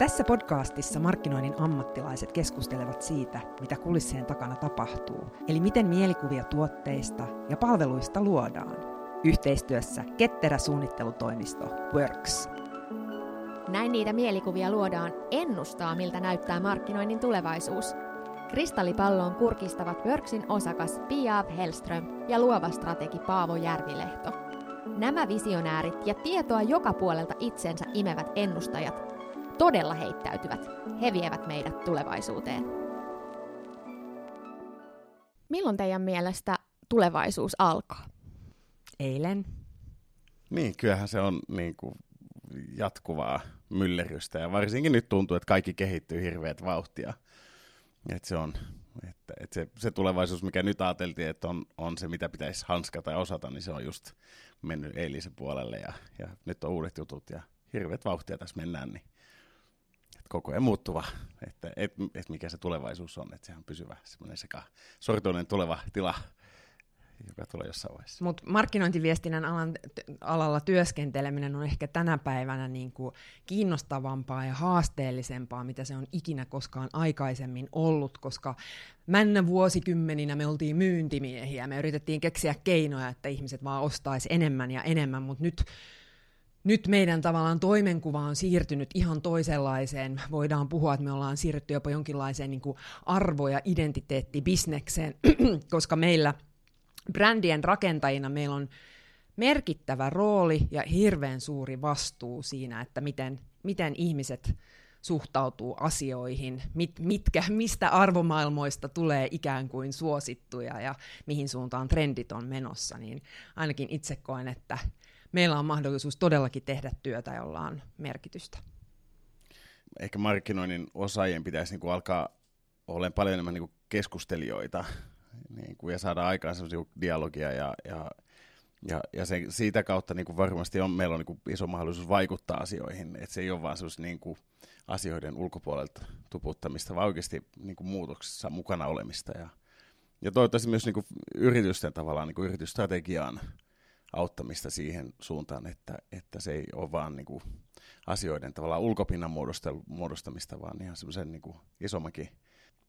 Tässä podcastissa markkinoinnin ammattilaiset keskustelevat siitä, mitä kulissien takana tapahtuu, eli miten mielikuvia tuotteista ja palveluista luodaan. Yhteistyössä ketterä suunnittelutoimisto Works. Näin niitä mielikuvia luodaan ennustaa, miltä näyttää markkinoinnin tulevaisuus. Kristallipalloon kurkistavat Worksin osakas Pia Hellström ja luova strategi Paavo Järvilehto. Nämä visionäärit ja tietoa joka puolelta itsensä imevät ennustajat todella heittäytyvät. He vievät meidät tulevaisuuteen. Milloin teidän mielestä tulevaisuus alkaa? Eilen. Niin, kyllähän se on niin kuin jatkuvaa myllerrystä ja varsinkin nyt tuntuu, että kaikki kehittyy hirveät vauhtia. Että se on, että, että se, se tulevaisuus, mikä nyt ajateltiin, että on, on se, mitä pitäisi hanskata ja osata, niin se on just mennyt eilisen puolelle ja, ja nyt on uudet jutut ja hirveät vauhtia tässä mennään, niin koko ajan muuttuva, että et, et mikä se tulevaisuus on, että sehän on pysyvä semmoinen sekä sortoinen tuleva tila, joka tulee jossain vaiheessa. Mutta markkinointiviestinnän alan, alalla työskenteleminen on ehkä tänä päivänä niin kuin kiinnostavampaa ja haasteellisempaa, mitä se on ikinä koskaan aikaisemmin ollut, koska männä vuosikymmeninä me oltiin myyntimiehiä, me yritettiin keksiä keinoja, että ihmiset vaan ostaisi enemmän ja enemmän, mutta nyt nyt meidän tavallaan toimenkuva on siirtynyt ihan toisenlaiseen. Voidaan puhua, että me ollaan siirrytty jopa jonkinlaiseen niin kuin arvo- ja identiteettibisnekseen, koska meillä brändien rakentajina meillä on merkittävä rooli ja hirveän suuri vastuu siinä, että miten, miten ihmiset suhtautuu asioihin, mit, mitkä, mistä arvomaailmoista tulee ikään kuin suosittuja ja mihin suuntaan trendit on menossa, niin ainakin itse koen, että meillä on mahdollisuus todellakin tehdä työtä, jolla on merkitystä. Ehkä markkinoinnin osaajien pitäisi niin kuin alkaa olemaan paljon enemmän niin kuin keskustelijoita niin kuin, ja saada aikaan sellaisia dialogia ja, ja, ja, ja se, siitä kautta niin kuin varmasti on, meillä on niin kuin iso mahdollisuus vaikuttaa asioihin, että se ei ole vaan niin kuin asioiden ulkopuolelta tuputtamista, vaan oikeasti niin kuin muutoksessa mukana olemista ja, ja toivottavasti myös niin kuin yritysten tavallaan niin kuin yritysstrategiaan auttamista siihen suuntaan, että, että se ei ole vaan niin kuin asioiden tavallaan ulkopinnan muodostamista, vaan ihan semmoisen niin isommankin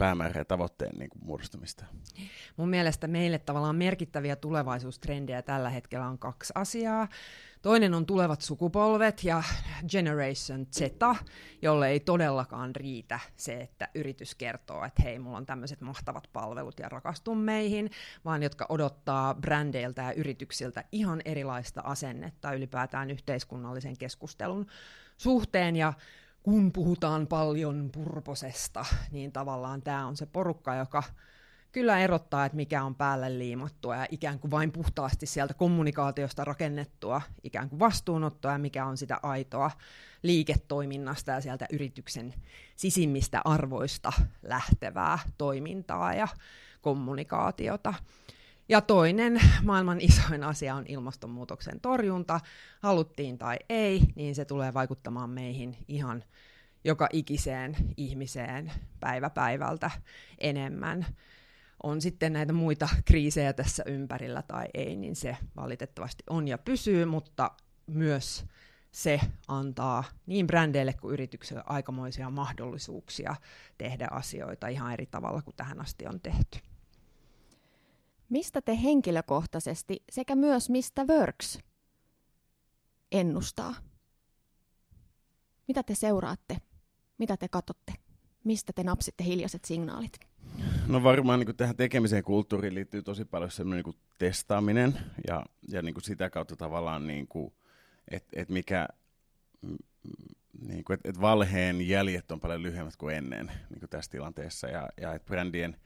päämäärä ja tavoitteen niin kuin muodostamista. Mun mielestä meille tavallaan merkittäviä tulevaisuustrendejä tällä hetkellä on kaksi asiaa. Toinen on tulevat sukupolvet ja Generation Z, jolle ei todellakaan riitä se, että yritys kertoo, että hei, mulla on tämmöiset mahtavat palvelut ja rakastun meihin, vaan jotka odottaa brändeiltä ja yrityksiltä ihan erilaista asennetta ylipäätään yhteiskunnallisen keskustelun suhteen ja kun puhutaan paljon purposesta, niin tavallaan tämä on se porukka, joka kyllä erottaa, että mikä on päälle liimattua ja ikään kuin vain puhtaasti sieltä kommunikaatiosta rakennettua ikään kuin vastuunottoa ja mikä on sitä aitoa liiketoiminnasta ja sieltä yrityksen sisimmistä arvoista lähtevää toimintaa ja kommunikaatiota. Ja toinen maailman isoin asia on ilmastonmuutoksen torjunta. Haluttiin tai ei, niin se tulee vaikuttamaan meihin ihan joka ikiseen ihmiseen päivä päivältä enemmän. On sitten näitä muita kriisejä tässä ympärillä tai ei, niin se valitettavasti on ja pysyy, mutta myös se antaa niin brändeille kuin yrityksille aikamoisia mahdollisuuksia tehdä asioita ihan eri tavalla kuin tähän asti on tehty. Mistä te henkilökohtaisesti sekä myös mistä Works ennustaa? Mitä te seuraatte? Mitä te katsotte? Mistä te napsitte hiljaiset signaalit? No varmaan niin tähän tekemiseen kulttuuriin liittyy tosi paljon semmoinen niin testaaminen ja, ja niin kuin sitä kautta tavallaan, niin että et mikä, niin kuin, että et valheen jäljet on paljon lyhyemmät kuin ennen niin kuin tässä tilanteessa ja, ja että brändien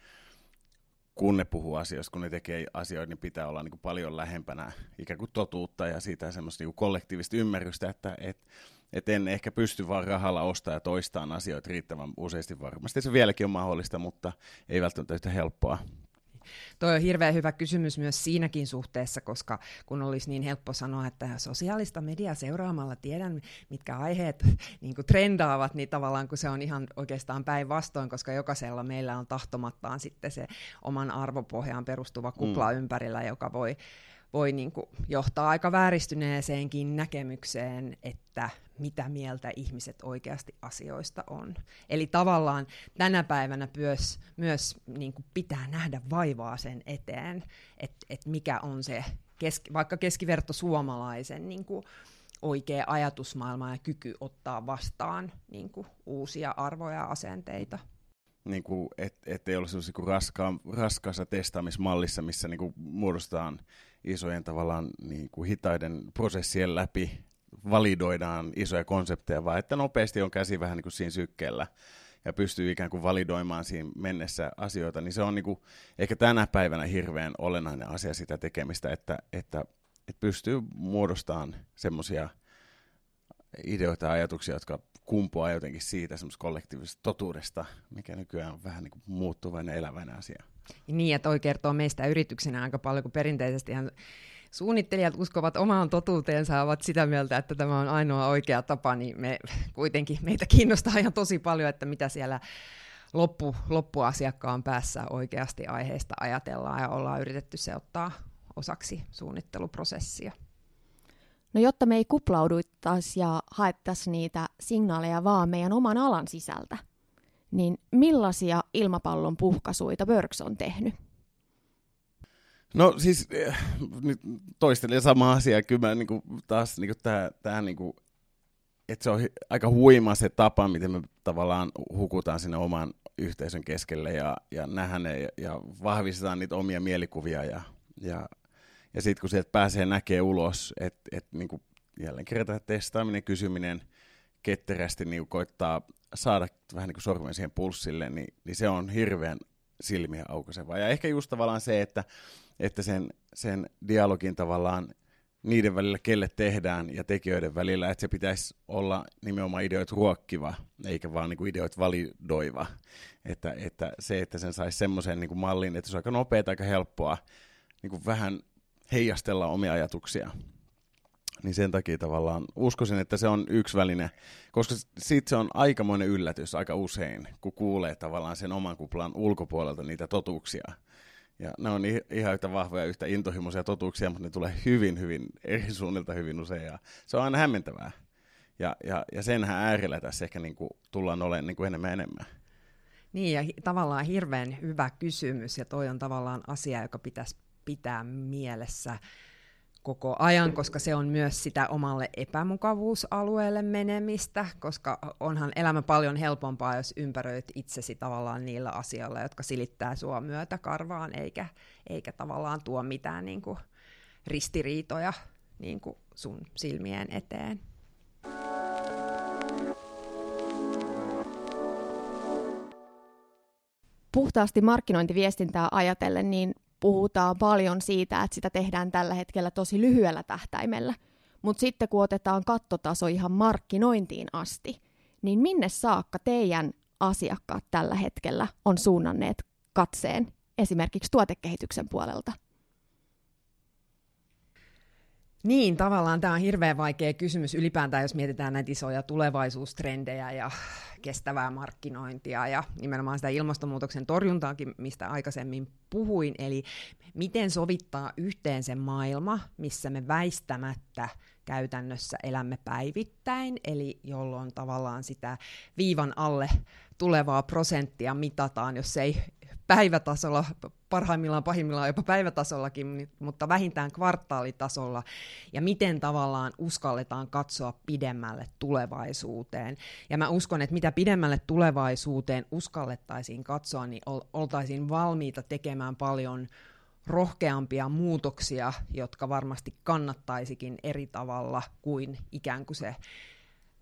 kun ne puhuu asioista, kun ne tekee asioita, niin pitää olla niin kuin paljon lähempänä ikään kuin totuutta ja siitä semmoista niin kuin kollektiivista ymmärrystä, että et, et en ehkä pysty vaan rahalla ostaa ja toistaan asioita riittävän useasti varmasti. Se vieläkin on mahdollista, mutta ei välttämättä yhtä helppoa. Toi on hirveän hyvä kysymys myös siinäkin suhteessa, koska kun olisi niin helppo sanoa, että sosiaalista mediaa seuraamalla tiedän, mitkä aiheet niin kuin trendaavat, niin tavallaan kun se on ihan oikeastaan päinvastoin, koska jokaisella meillä on tahtomattaan sitten se oman arvopohjaan perustuva kupla mm. ympärillä, joka voi voi niin kuin johtaa aika vääristyneeseenkin näkemykseen, että mitä mieltä ihmiset oikeasti asioista on. Eli tavallaan tänä päivänä myös, myös niin kuin pitää nähdä vaivaa sen eteen, että et mikä on se keski, vaikka keskiverto suomalaisen niin kuin oikea ajatusmaailma ja kyky ottaa vastaan niin kuin uusia arvoja ja asenteita niin kuin, et, ettei ole sellaisessa niin raskaan, raskaassa testaamismallissa, missä niin kuin, muodostetaan isojen tavallaan niin kuin, hitaiden prosessien läpi, validoidaan isoja konsepteja, vaan että nopeasti on käsi vähän niin kuin siinä sykkeellä ja pystyy ikään kuin validoimaan siinä mennessä asioita, niin se on niin kuin, ehkä tänä päivänä hirveän olennainen asia sitä tekemistä, että, että, että pystyy muodostamaan semmoisia ideoita ja ajatuksia, jotka kumpuaa jotenkin siitä semmoista kollektiivisesta totuudesta, mikä nykyään on vähän niin muuttuvainen eläväinen asia. Niin, ja toi kertoo meistä yrityksenä aika paljon, kun perinteisesti suunnittelijat uskovat omaan totuuteensa ovat sitä mieltä, että tämä on ainoa oikea tapa, niin me kuitenkin meitä kiinnostaa ihan tosi paljon, että mitä siellä loppu, loppuasiakkaan päässä oikeasti aiheesta ajatellaan ja ollaan yritetty se ottaa osaksi suunnitteluprosessia. No jotta me ei kuplauduttaisi ja haettaisi niitä signaaleja vaan meidän oman alan sisältä, niin millaisia ilmapallon puhkasuita Works on tehnyt? No siis eh, nyt toistelen sama asia. Kyllä mä niin kuin, taas niin kuin, tää, tää, niin kuin, että se on aika huima se tapa, miten me tavallaan hukutaan sinne oman yhteisön keskelle ja, ja nähdään ne ja, ja vahvistetaan niitä omia mielikuvia ja, ja ja sitten kun sieltä pääsee näkee ulos, että et, niin jälleen kerran testaaminen, kysyminen, ketterästi niin koittaa saada vähän niin kuin sormen siihen pulssille, niin, niin se on hirveän silmiä aukaisevaa. Ja ehkä just tavallaan se, että, että sen, sen dialogin tavallaan niiden välillä, kelle tehdään ja tekijöiden välillä, että se pitäisi olla nimenomaan ideoit ruokkiva, eikä vaan niin kuin ideoit validoiva. Että, että se, että sen saisi semmoisen niin mallin, että se on aika nopeaa, aika helppoa, niin kuin vähän heijastella omia ajatuksia. Niin sen takia tavallaan uskoisin, että se on yksi väline, koska siitä se on aikamoinen yllätys aika usein, kun kuulee tavallaan sen oman kuplan ulkopuolelta niitä totuuksia. Ja ne on ihan yhtä vahvoja, yhtä intohimoisia totuuksia, mutta ne tulee hyvin, hyvin eri suunnilta hyvin usein. Ja se on aina hämmentävää. Ja, ja, ja senhän äärellä tässä ehkä niin kuin tullaan olemaan niin kuin enemmän enemmän. Niin, ja tavallaan hirveän hyvä kysymys, ja toi on tavallaan asia, joka pitäisi pitää mielessä koko ajan, koska se on myös sitä omalle epämukavuusalueelle menemistä, koska onhan elämä paljon helpompaa, jos ympäröit itsesi tavallaan niillä asioilla, jotka silittää sua myötä karvaan, eikä, eikä tavallaan tuo mitään niin kuin, ristiriitoja niin kuin sun silmien eteen. Puhtaasti markkinointiviestintää ajatellen, niin puhutaan paljon siitä, että sitä tehdään tällä hetkellä tosi lyhyellä tähtäimellä. Mutta sitten kun otetaan kattotaso ihan markkinointiin asti, niin minne saakka teidän asiakkaat tällä hetkellä on suunnanneet katseen esimerkiksi tuotekehityksen puolelta? Niin, tavallaan tämä on hirveän vaikea kysymys ylipäätään, jos mietitään näitä isoja tulevaisuustrendejä ja kestävää markkinointia ja nimenomaan sitä ilmastonmuutoksen torjuntaakin, mistä aikaisemmin puhuin. Eli miten sovittaa yhteen se maailma, missä me väistämättä käytännössä elämme päivittäin, eli jolloin tavallaan sitä viivan alle tulevaa prosenttia mitataan, jos ei päivätasolla, parhaimmillaan pahimmillaan jopa päivätasollakin, mutta vähintään kvartaalitasolla, ja miten tavallaan uskalletaan katsoa pidemmälle tulevaisuuteen. Ja mä uskon, että mitä pidemmälle tulevaisuuteen uskallettaisiin katsoa, niin oltaisiin valmiita tekemään paljon rohkeampia muutoksia, jotka varmasti kannattaisikin eri tavalla kuin ikään kuin se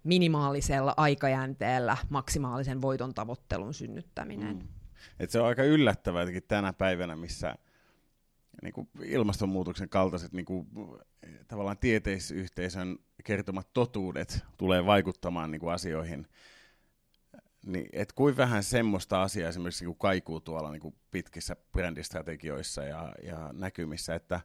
minimaalisella aikajänteellä maksimaalisen voiton tavoittelun synnyttäminen. Mm. Et se on aika yllättävää tänä päivänä, missä niin kuin ilmastonmuutoksen kaltaiset niin kuin, tavallaan tieteisyhteisön kertomat totuudet tulee vaikuttamaan niin kuin asioihin. Niin, et kuin vähän semmoista asiaa esimerkiksi niin kuin kaikuu tuolla niin kuin pitkissä brändistrategioissa ja, ja näkymissä, että,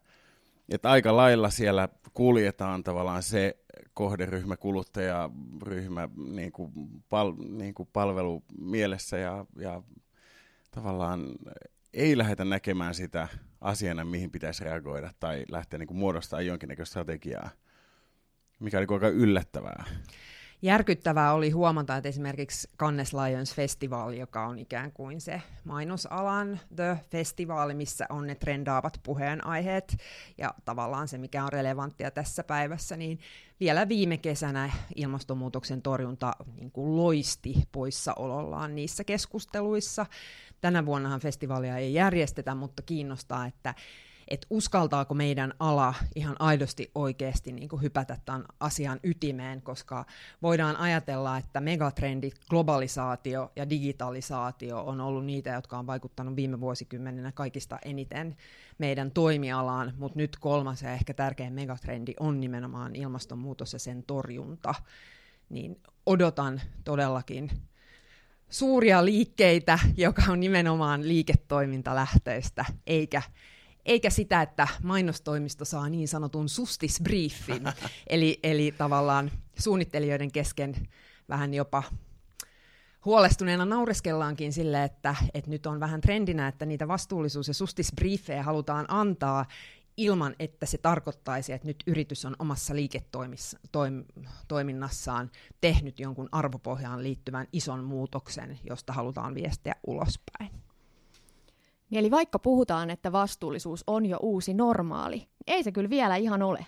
että aika lailla siellä kuljetaan tavallaan se kohderyhmä, kuluttajaryhmä niin kuin pal, niin kuin palvelu mielessä ja, ja tavallaan ei lähdetä näkemään sitä asiana, mihin pitäisi reagoida tai lähteä niin kuin muodostamaan jonkinnäköistä strategiaa, mikä oli aika yllättävää. Järkyttävää oli huomata, että esimerkiksi Cannes Lions Festival, joka on ikään kuin se mainosalan The Festivaali, missä on ne trendaavat puheenaiheet ja tavallaan se, mikä on relevanttia tässä päivässä, niin vielä viime kesänä ilmastonmuutoksen torjunta niin kuin loisti poissaolollaan niissä keskusteluissa. Tänä vuonnahan festivaalia ei järjestetä, mutta kiinnostaa, että että uskaltaako meidän ala ihan aidosti oikeasti niin kuin hypätä tämän asian ytimeen, koska voidaan ajatella, että megatrendit, globalisaatio ja digitalisaatio on ollut niitä, jotka on vaikuttanut viime vuosikymmeninä kaikista eniten meidän toimialaan, mutta nyt kolmas ja ehkä tärkein megatrendi on nimenomaan ilmastonmuutos ja sen torjunta, niin odotan todellakin suuria liikkeitä, joka on nimenomaan liiketoimintalähtöistä, eikä eikä sitä, että mainostoimisto saa niin sanotun sustisbriefin, eli, eli tavallaan suunnittelijoiden kesken vähän jopa huolestuneena naureskellaankin sille, että, että nyt on vähän trendinä, että niitä vastuullisuus- ja sustisbriefejä halutaan antaa ilman, että se tarkoittaisi, että nyt yritys on omassa liiketoiminnassaan tehnyt jonkun arvopohjaan liittyvän ison muutoksen, josta halutaan viestiä ulospäin. Niin eli vaikka puhutaan, että vastuullisuus on jo uusi normaali, ei se kyllä vielä ihan ole.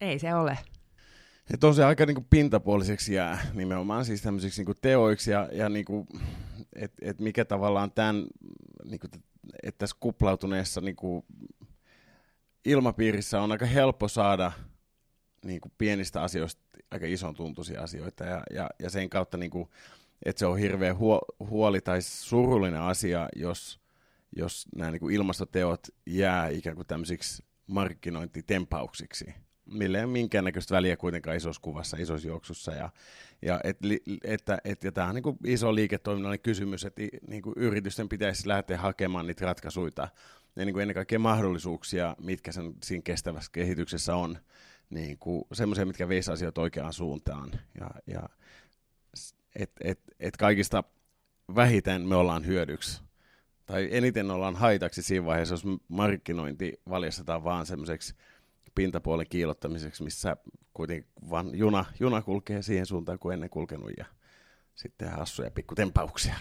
Ei se ole. Ja tosiaan aika niin kuin pintapuoliseksi jää nimenomaan siis tämmöisiksi niin kuin teoiksi ja, ja niin kuin, et, et mikä tavallaan tämän, niin kuin, että tässä kuplautuneessa niin kuin ilmapiirissä on aika helppo saada niin kuin pienistä asioista aika ison tuntuisia asioita ja, ja, ja sen kautta, niin kuin, että se on hirveän huo, huoli tai surullinen asia, jos jos nämä niin kuin ilmastoteot jää ikään kuin tämmöisiksi markkinointitempauksiksi, millä ei ole minkäännäköistä väliä kuitenkaan isossa kuvassa, isossa juoksussa. Ja, ja, et, että, et, ja tämä on niin kuin iso liiketoiminnallinen kysymys, että niin kuin yritysten pitäisi lähteä hakemaan niitä ratkaisuja ja niin kuin ennen kaikkea mahdollisuuksia, mitkä sen siinä kestävässä kehityksessä on, niin kuin semmoisia, mitkä veisivät asioita oikeaan suuntaan. Ja, ja et, et, et kaikista vähiten me ollaan hyödyksi tai eniten ollaan haitaksi siinä vaiheessa, jos markkinointi valjastetaan vaan semmoiseksi pintapuolen kiilottamiseksi, missä kuitenkin vaan juna, juna kulkee siihen suuntaan kuin ennen kulkenut ja sitten hassuja pikkutempauksia.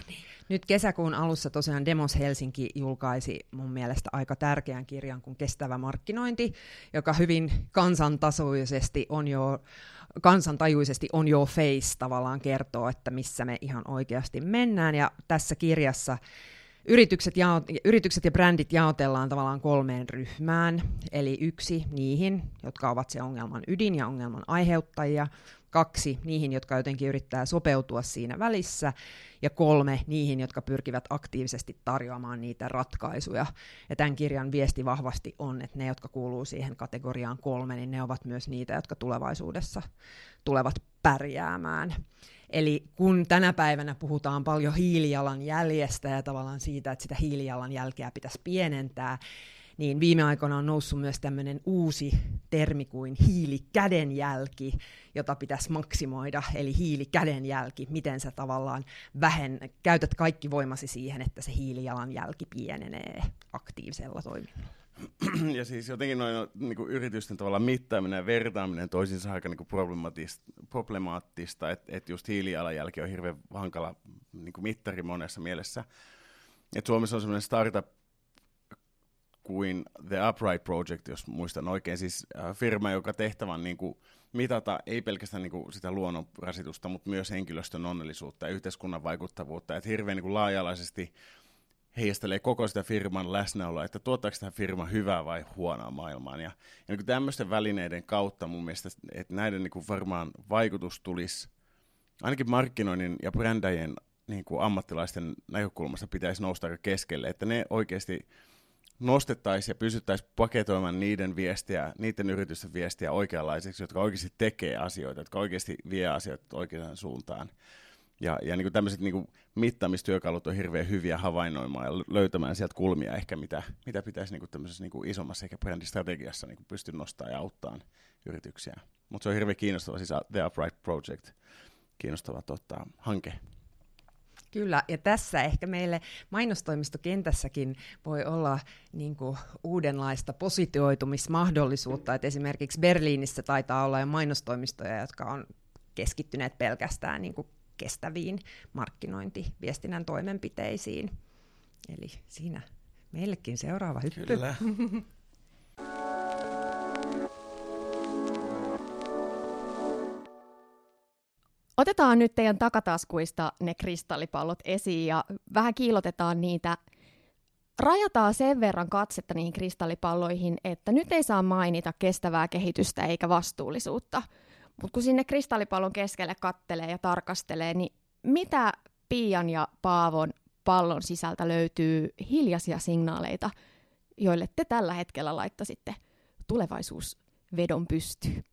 Nyt kesäkuun alussa tosiaan Demos Helsinki julkaisi mun mielestä aika tärkeän kirjan kuin Kestävä markkinointi, joka hyvin kansantasoisesti on jo kansantajuisesti on jo face tavallaan kertoo, että missä me ihan oikeasti mennään. Ja tässä kirjassa Yritykset, jao, yritykset ja brändit jaotellaan tavallaan kolmeen ryhmään, eli yksi niihin, jotka ovat se ongelman ydin ja ongelman aiheuttajia, kaksi niihin, jotka jotenkin yrittää sopeutua siinä välissä, ja kolme niihin, jotka pyrkivät aktiivisesti tarjoamaan niitä ratkaisuja. Ja tämän kirjan viesti vahvasti on, että ne, jotka kuuluu siihen kategoriaan kolme, niin ne ovat myös niitä, jotka tulevaisuudessa tulevat pärjäämään. Eli kun tänä päivänä puhutaan paljon hiilijalanjäljestä ja tavallaan siitä, että sitä hiilijalanjälkeä pitäisi pienentää, niin viime aikoina on noussut myös tämmöinen uusi termi kuin hiilikädenjälki, jota pitäisi maksimoida, eli hiilikädenjälki, miten sä tavallaan vähen, käytät kaikki voimasi siihen, että se hiilijalanjälki pienenee aktiivisella toiminnalla. ja siis jotenkin noin niin kuin yritysten tavalla mittaaminen ja vertaaminen toisiinsa aika niin kuin problemaattista, että et just hiilijalanjälki on hirveän hankala niin kuin mittari monessa mielessä. Et Suomessa on sellainen startup kuin The Upright Project, jos muistan oikein, siis äh, firma, joka tehtävän niin kuin, mitata ei pelkästään niin kuin, sitä luonnon rasitusta, mutta myös henkilöstön onnellisuutta ja yhteiskunnan vaikuttavuutta, että hirveän niin kuin, laaja-alaisesti heijastelee koko sitä firman läsnäoloa, että tuottaako tämä firma hyvää vai huonoa maailmaan. Ja, ja niin tämmöisten välineiden kautta mun mielestä, että näiden niin kuin varmaan vaikutus tulisi ainakin markkinoinnin ja brändäjien niin kuin ammattilaisten näkökulmasta pitäisi nousta aika keskelle, että ne oikeasti nostettaisiin ja pysyttäisiin paketoimaan niiden viestiä, niiden yritysten viestiä oikeanlaiseksi, jotka oikeasti tekee asioita, jotka oikeasti vie asioita oikeaan suuntaan. Ja, ja niin kuin tämmöiset niin kuin mittaamistyökalut on hirveän hyviä havainnoimaan ja löytämään sieltä kulmia ehkä, mitä, mitä pitäisi niin kuin tämmöisessä niin kuin isommassa ehkä brändistrategiassa niin kuin pysty nostamaan ja auttaa yrityksiä. Mutta se on hirveän kiinnostava, siis The Upright Project, kiinnostava tota, hanke. Kyllä, ja tässä ehkä meille mainostoimistokentässäkin voi olla niin kuin, uudenlaista positioitumismahdollisuutta, että esimerkiksi Berliinissä taitaa olla jo mainostoimistoja, jotka on keskittyneet pelkästään niin kuin kestäviin markkinointiviestinnän toimenpiteisiin. Eli siinä meillekin seuraava hyppy. Kyllä. Otetaan nyt teidän takataskuista ne kristallipallot esiin ja vähän kiilotetaan niitä. Rajataan sen verran katsetta niihin kristallipalloihin, että nyt ei saa mainita kestävää kehitystä eikä vastuullisuutta. Mutta kun sinne kristallipallon keskelle kattelee ja tarkastelee, niin mitä Pian ja Paavon pallon sisältä löytyy hiljaisia signaaleita, joille te tällä hetkellä laittaisitte tulevaisuusvedon pystyyn?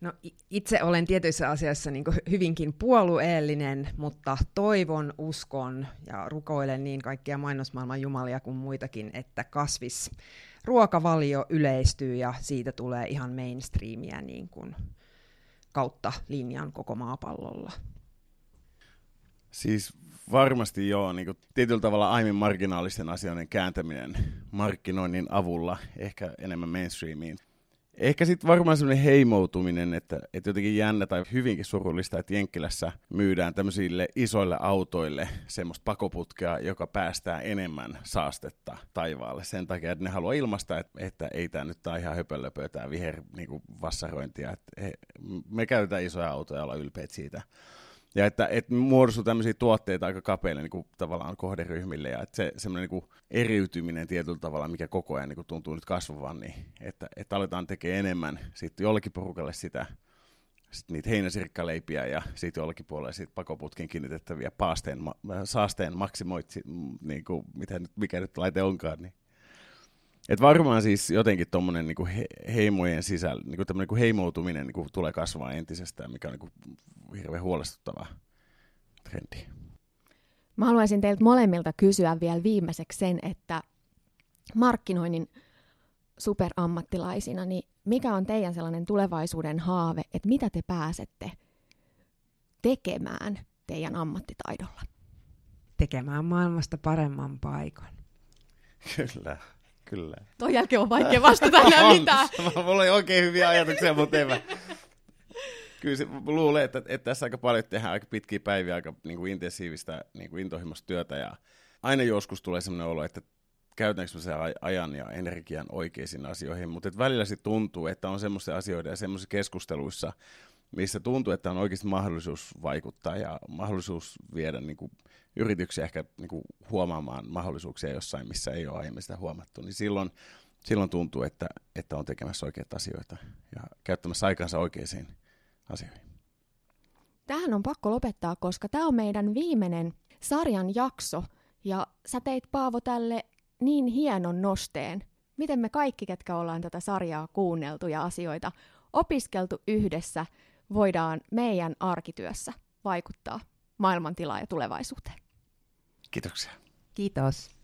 No, itse olen tietyissä asioissa niin hyvinkin puolueellinen, mutta toivon, uskon ja rukoilen niin kaikkia mainosmaailman jumalia kuin muitakin, että kasvis ruokavalio yleistyy ja siitä tulee ihan mainstreamia niin kuin kautta linjan koko maapallolla. Siis varmasti joo, niin kuin tietyllä tavalla aiemmin marginaalisten asioiden kääntäminen markkinoinnin avulla ehkä enemmän mainstreamiin. Ehkä sitten varmaan semmoinen heimoutuminen, että, että jotenkin jännä tai hyvinkin surullista, että Jenkkilässä myydään tämmöisille isoille autoille semmoista pakoputkea, joka päästää enemmän saastetta taivaalle sen takia, että ne haluaa ilmaista, että, että ei tämä nyt ole ihan höpölöpöä tämä viher niin me käytetään isoja autoja ja olla ylpeitä siitä. Ja että, että muodostuu tämmöisiä tuotteita aika kapeille niin kuin, tavallaan kohderyhmille, ja että se semmoinen niin eriytyminen tietyllä tavalla, mikä koko ajan niin kuin, tuntuu nyt kasvavan, niin että, että aletaan tekemään enemmän sitten jollekin porukalle sitä, sitten niitä heinäsirkkaleipiä ja sitten jollekin puolelle sit pakoputkin kiinnitettäviä paasteen, saasteen maksimoit, niin kuin, mitä nyt, mikä nyt laite onkaan, niin et varmaan siis jotenkin tuommoinen niinku he, heimojen sisällä, niinku niinku heimoutuminen niinku tulee kasvaa entisestään, mikä on niinku hirveän huolestuttava trendi. Mä haluaisin teiltä molemmilta kysyä vielä viimeiseksi sen, että markkinoinnin superammattilaisina, niin mikä on teidän sellainen tulevaisuuden haave, että mitä te pääsette tekemään teidän ammattitaidolla? Tekemään maailmasta paremman paikan. Kyllä. Kyllä. Toi jälkeen on vaikea vastata enää mitään. Mulla oli oikein hyviä ajatuksia, mutta en mä. Kyllä se, luulen, että, että, tässä aika paljon tehdään aika pitkiä päiviä, aika niin kuin intensiivistä, niin kuin intohimoista työtä. Ja aina joskus tulee sellainen olo, että käytänkö mä sen ajan ja energian oikeisiin asioihin, mutta välillä se tuntuu, että on semmoisia asioita ja semmoisissa keskusteluissa, missä tuntuu, että on oikeasti mahdollisuus vaikuttaa ja mahdollisuus viedä niin kuin, yrityksiä ehkä niin kuin, huomaamaan mahdollisuuksia jossain, missä ei ole aiemmin sitä huomattu, niin silloin, silloin tuntuu, että, että on tekemässä oikeita asioita ja käyttämässä aikansa oikeisiin asioihin. Tähän on pakko lopettaa, koska tämä on meidän viimeinen sarjan jakso ja sä teit Paavo tälle niin hienon nosteen. Miten me kaikki, ketkä ollaan tätä sarjaa kuunneltu ja asioita opiskeltu yhdessä, voidaan meidän arkityössä vaikuttaa maailmantilaan ja tulevaisuuteen. Kiitoksia. Kiitos.